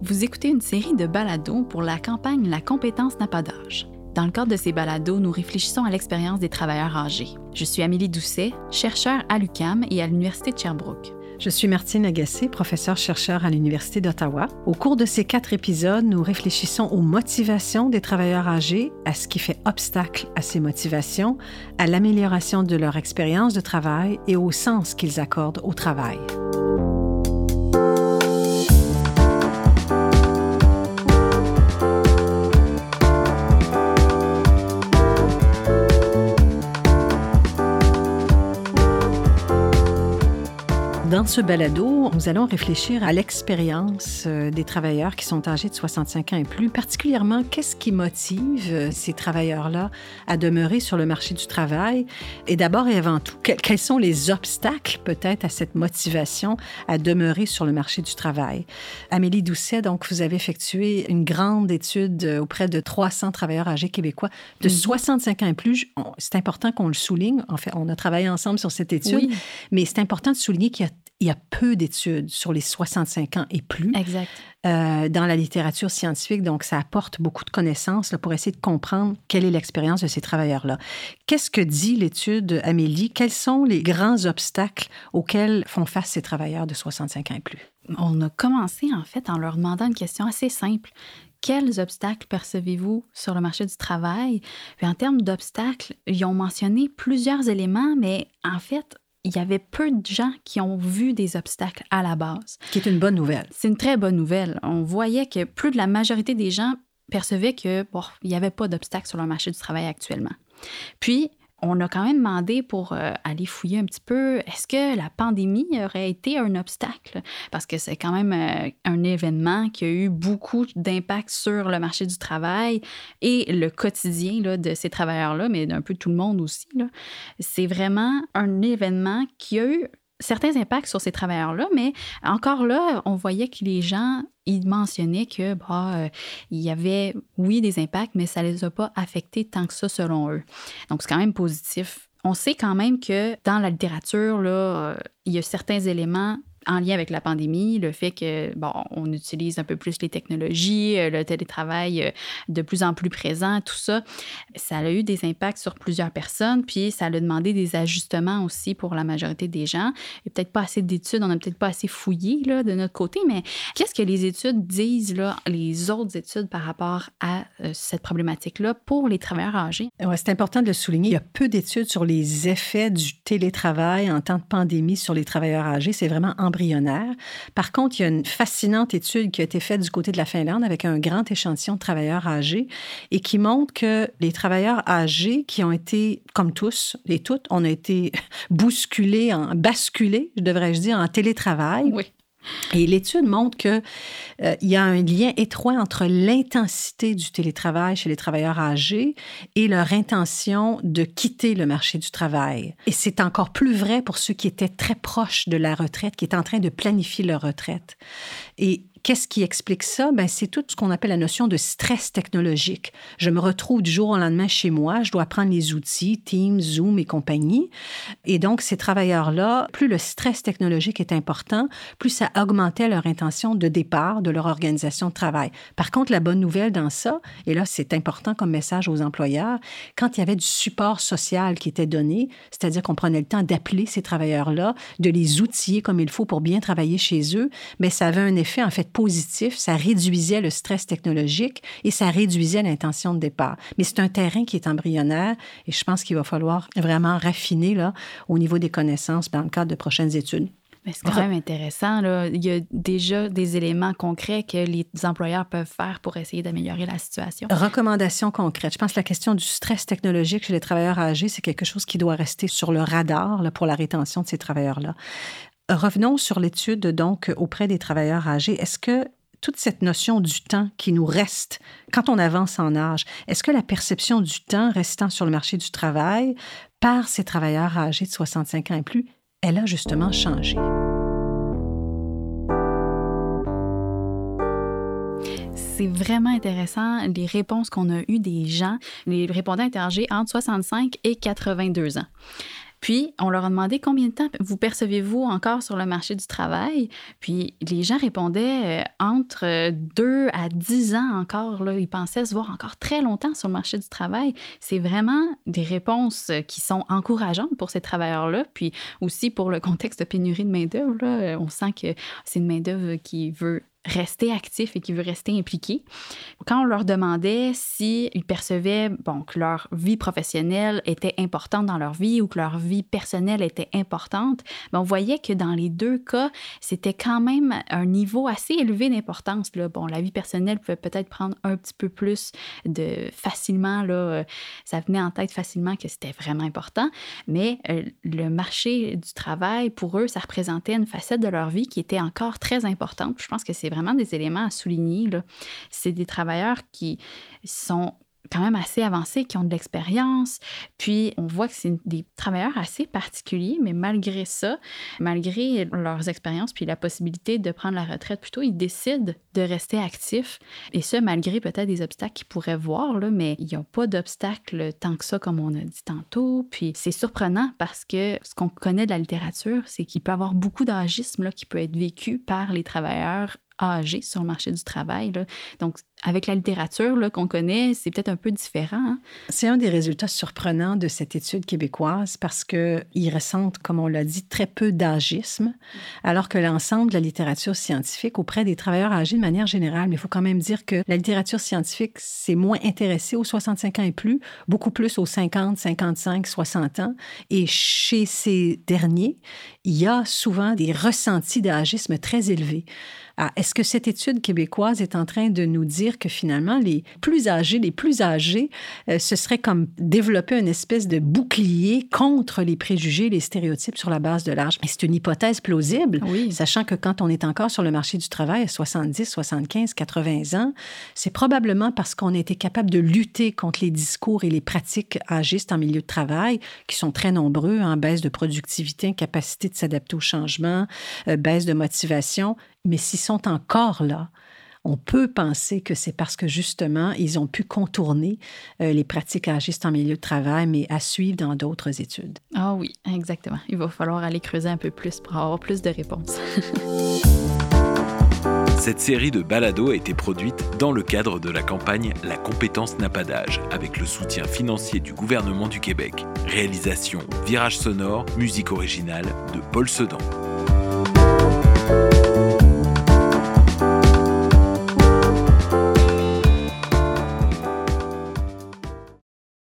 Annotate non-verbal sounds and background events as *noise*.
Vous écoutez une série de balados pour la campagne La compétence n'a pas d'âge. Dans le cadre de ces balados, nous réfléchissons à l'expérience des travailleurs âgés. Je suis Amélie Doucet, chercheure à l'UCAM et à l'Université de Sherbrooke. Je suis Martine Agassé, professeure-chercheur à l'Université d'Ottawa. Au cours de ces quatre épisodes, nous réfléchissons aux motivations des travailleurs âgés, à ce qui fait obstacle à ces motivations, à l'amélioration de leur expérience de travail et au sens qu'ils accordent au travail. Dans ce balado, nous allons réfléchir à l'expérience euh, des travailleurs qui sont âgés de 65 ans et plus, particulièrement qu'est-ce qui motive euh, ces travailleurs-là à demeurer sur le marché du travail et d'abord et avant tout, quels sont les obstacles peut-être à cette motivation à demeurer sur le marché du travail? Amélie Doucet, donc vous avez effectué une grande étude auprès de 300 travailleurs âgés québécois de 65 mhm. ans et plus. C'est important qu'on le souligne. En fait, on a travaillé ensemble sur cette étude, mais c'est important de souligner qu'il y a il y a peu d'études sur les 65 ans et plus euh, dans la littérature scientifique, donc ça apporte beaucoup de connaissances pour essayer de comprendre quelle est l'expérience de ces travailleurs-là. Qu'est-ce que dit l'étude, Amélie? Quels sont les grands obstacles auxquels font face ces travailleurs de 65 ans et plus? On a commencé en fait en leur demandant une question assez simple quels obstacles percevez-vous sur le marché du travail? Puis en termes d'obstacles, ils ont mentionné plusieurs éléments, mais en fait, il y avait peu de gens qui ont vu des obstacles à la base. Qui est une bonne nouvelle. C'est une très bonne nouvelle. On voyait que plus de la majorité des gens percevaient que bon, il n'y avait pas d'obstacles sur le marché du travail actuellement. Puis, on a quand même demandé pour euh, aller fouiller un petit peu, est-ce que la pandémie aurait été un obstacle? Parce que c'est quand même euh, un événement qui a eu beaucoup d'impact sur le marché du travail et le quotidien là, de ces travailleurs-là, mais d'un peu tout le monde aussi. C'est vraiment un événement qui a eu certains impacts sur ces travailleurs-là, mais encore là, on voyait que les gens, ils mentionnaient que bah, euh, il y avait, oui, des impacts, mais ça ne les a pas affectés tant que ça selon eux. Donc, c'est quand même positif. On sait quand même que dans la littérature, là, euh, il y a certains éléments en lien avec la pandémie, le fait que, bon, on utilise un peu plus les technologies, euh, le télétravail euh, de plus en plus présent, tout ça, ça a eu des impacts sur plusieurs personnes, puis ça a demandé des ajustements aussi pour la majorité des gens. A peut-être pas assez d'études, on n'a peut-être pas assez fouillé là, de notre côté, mais qu'est-ce que les études disent, là, les autres études par rapport à euh, cette problématique-là pour les travailleurs âgés? Ouais, c'est important de le souligner. Il y a peu d'études sur les effets du télétravail en temps de pandémie sur les travailleurs âgés. C'est vraiment en par contre, il y a une fascinante étude qui a été faite du côté de la Finlande avec un grand échantillon de travailleurs âgés et qui montre que les travailleurs âgés qui ont été, comme tous et toutes, on a été *laughs* bousculés, en, basculés, devrais-je dire, en télétravail. Oui. Et l'étude montre qu'il euh, y a un lien étroit entre l'intensité du télétravail chez les travailleurs âgés et leur intention de quitter le marché du travail. Et c'est encore plus vrai pour ceux qui étaient très proches de la retraite, qui étaient en train de planifier leur retraite. Et Qu'est-ce qui explique ça? Ben, c'est tout ce qu'on appelle la notion de stress technologique. Je me retrouve du jour au lendemain chez moi, je dois prendre les outils, Teams, Zoom et compagnie. Et donc, ces travailleurs-là, plus le stress technologique est important, plus ça augmentait leur intention de départ de leur organisation de travail. Par contre, la bonne nouvelle dans ça, et là, c'est important comme message aux employeurs, quand il y avait du support social qui était donné, c'est-à-dire qu'on prenait le temps d'appeler ces travailleurs-là, de les outiller comme il faut pour bien travailler chez eux, mais ça avait un effet, en fait, positif, ça réduisait le stress technologique et ça réduisait l'intention de départ. Mais c'est un terrain qui est embryonnaire et je pense qu'il va falloir vraiment raffiner là, au niveau des connaissances dans le cadre de prochaines études. C'est quand même intéressant. Là. Il y a déjà des éléments concrets que les employeurs peuvent faire pour essayer d'améliorer la situation. Recommandations concrètes. Je pense que la question du stress technologique chez les travailleurs âgés, c'est quelque chose qui doit rester sur le radar là, pour la rétention de ces travailleurs-là. Revenons sur l'étude donc auprès des travailleurs âgés. Est-ce que toute cette notion du temps qui nous reste quand on avance en âge, est-ce que la perception du temps restant sur le marché du travail par ces travailleurs âgés de 65 ans et plus, elle a justement changé? c'est vraiment intéressant les réponses qu'on a eues des gens, les répondants interrogés entre 65 et 82 ans. Puis, on leur a demandé combien de temps vous percevez-vous encore sur le marché du travail? Puis, les gens répondaient euh, entre 2 à 10 ans encore. Là, ils pensaient se voir encore très longtemps sur le marché du travail. C'est vraiment des réponses qui sont encourageantes pour ces travailleurs-là. Puis aussi pour le contexte de pénurie de main-d'œuvre, on sent que c'est une main-d'œuvre qui veut rester actif et qui veut rester impliqué. Quand on leur demandait s'ils percevaient bon, que leur vie professionnelle était importante dans leur vie ou que leur vie personnelle était importante, ben, on voyait que dans les deux cas, c'était quand même un niveau assez élevé d'importance. Bon, la vie personnelle pouvait peut-être prendre un petit peu plus de facilement, là, euh, ça venait en tête facilement que c'était vraiment important, mais euh, le marché du travail, pour eux, ça représentait une facette de leur vie qui était encore très importante. Je pense que c'est vraiment des éléments à souligner. C'est des travailleurs qui sont quand même assez avancés, qui ont de l'expérience. Puis on voit que c'est des travailleurs assez particuliers, mais malgré ça, malgré leurs expériences puis la possibilité de prendre la retraite plutôt, ils décident de rester actifs. Et ce, malgré peut-être des obstacles qu'ils pourraient voir, là, mais il n'y a pas d'obstacles tant que ça, comme on a dit tantôt. Puis c'est surprenant parce que ce qu'on connaît de la littérature, c'est qu'il peut y avoir beaucoup d'agisme qui peut être vécu par les travailleurs âgés sur le marché du travail. Donc, avec la littérature qu'on connaît, c'est peut-être un peu différent. Hein. C'est un des résultats surprenants de cette étude québécoise parce qu'ils ressentent, comme on l'a dit, très peu d'agisme, alors que l'ensemble de la littérature scientifique auprès des travailleurs âgés de manière générale, mais il faut quand même dire que la littérature scientifique s'est moins intéressée aux 65 ans et plus, beaucoup plus aux 50, 55, 60 ans. Et chez ces derniers, il y a souvent des ressentis d'agisme très élevés. Ah, est-ce que cette étude québécoise est en train de nous dire que finalement, les plus âgés, les plus âgés, euh, ce serait comme développer une espèce de bouclier contre les préjugés, les stéréotypes sur la base de l'âge? C'est une hypothèse plausible, sachant que quand on est encore sur le marché du travail à 70, 75, 80 ans, c'est probablement parce qu'on a été capable de lutter contre les discours et les pratiques agistes en milieu de travail, qui sont très nombreux, en hein, baisse de productivité, incapacité de s'adapter au changement, euh, baisse de motivation. Mais s'ils sont encore là, on peut penser que c'est parce que justement, ils ont pu contourner euh, les pratiques agistes en milieu de travail, mais à suivre dans d'autres études. Ah oui, exactement. Il va falloir aller creuser un peu plus pour avoir plus de réponses. *laughs* Cette série de balados a été produite dans le cadre de la campagne La compétence n'a pas d'âge, avec le soutien financier du gouvernement du Québec. Réalisation Virage sonore, musique originale de Paul Sedan. Thank you.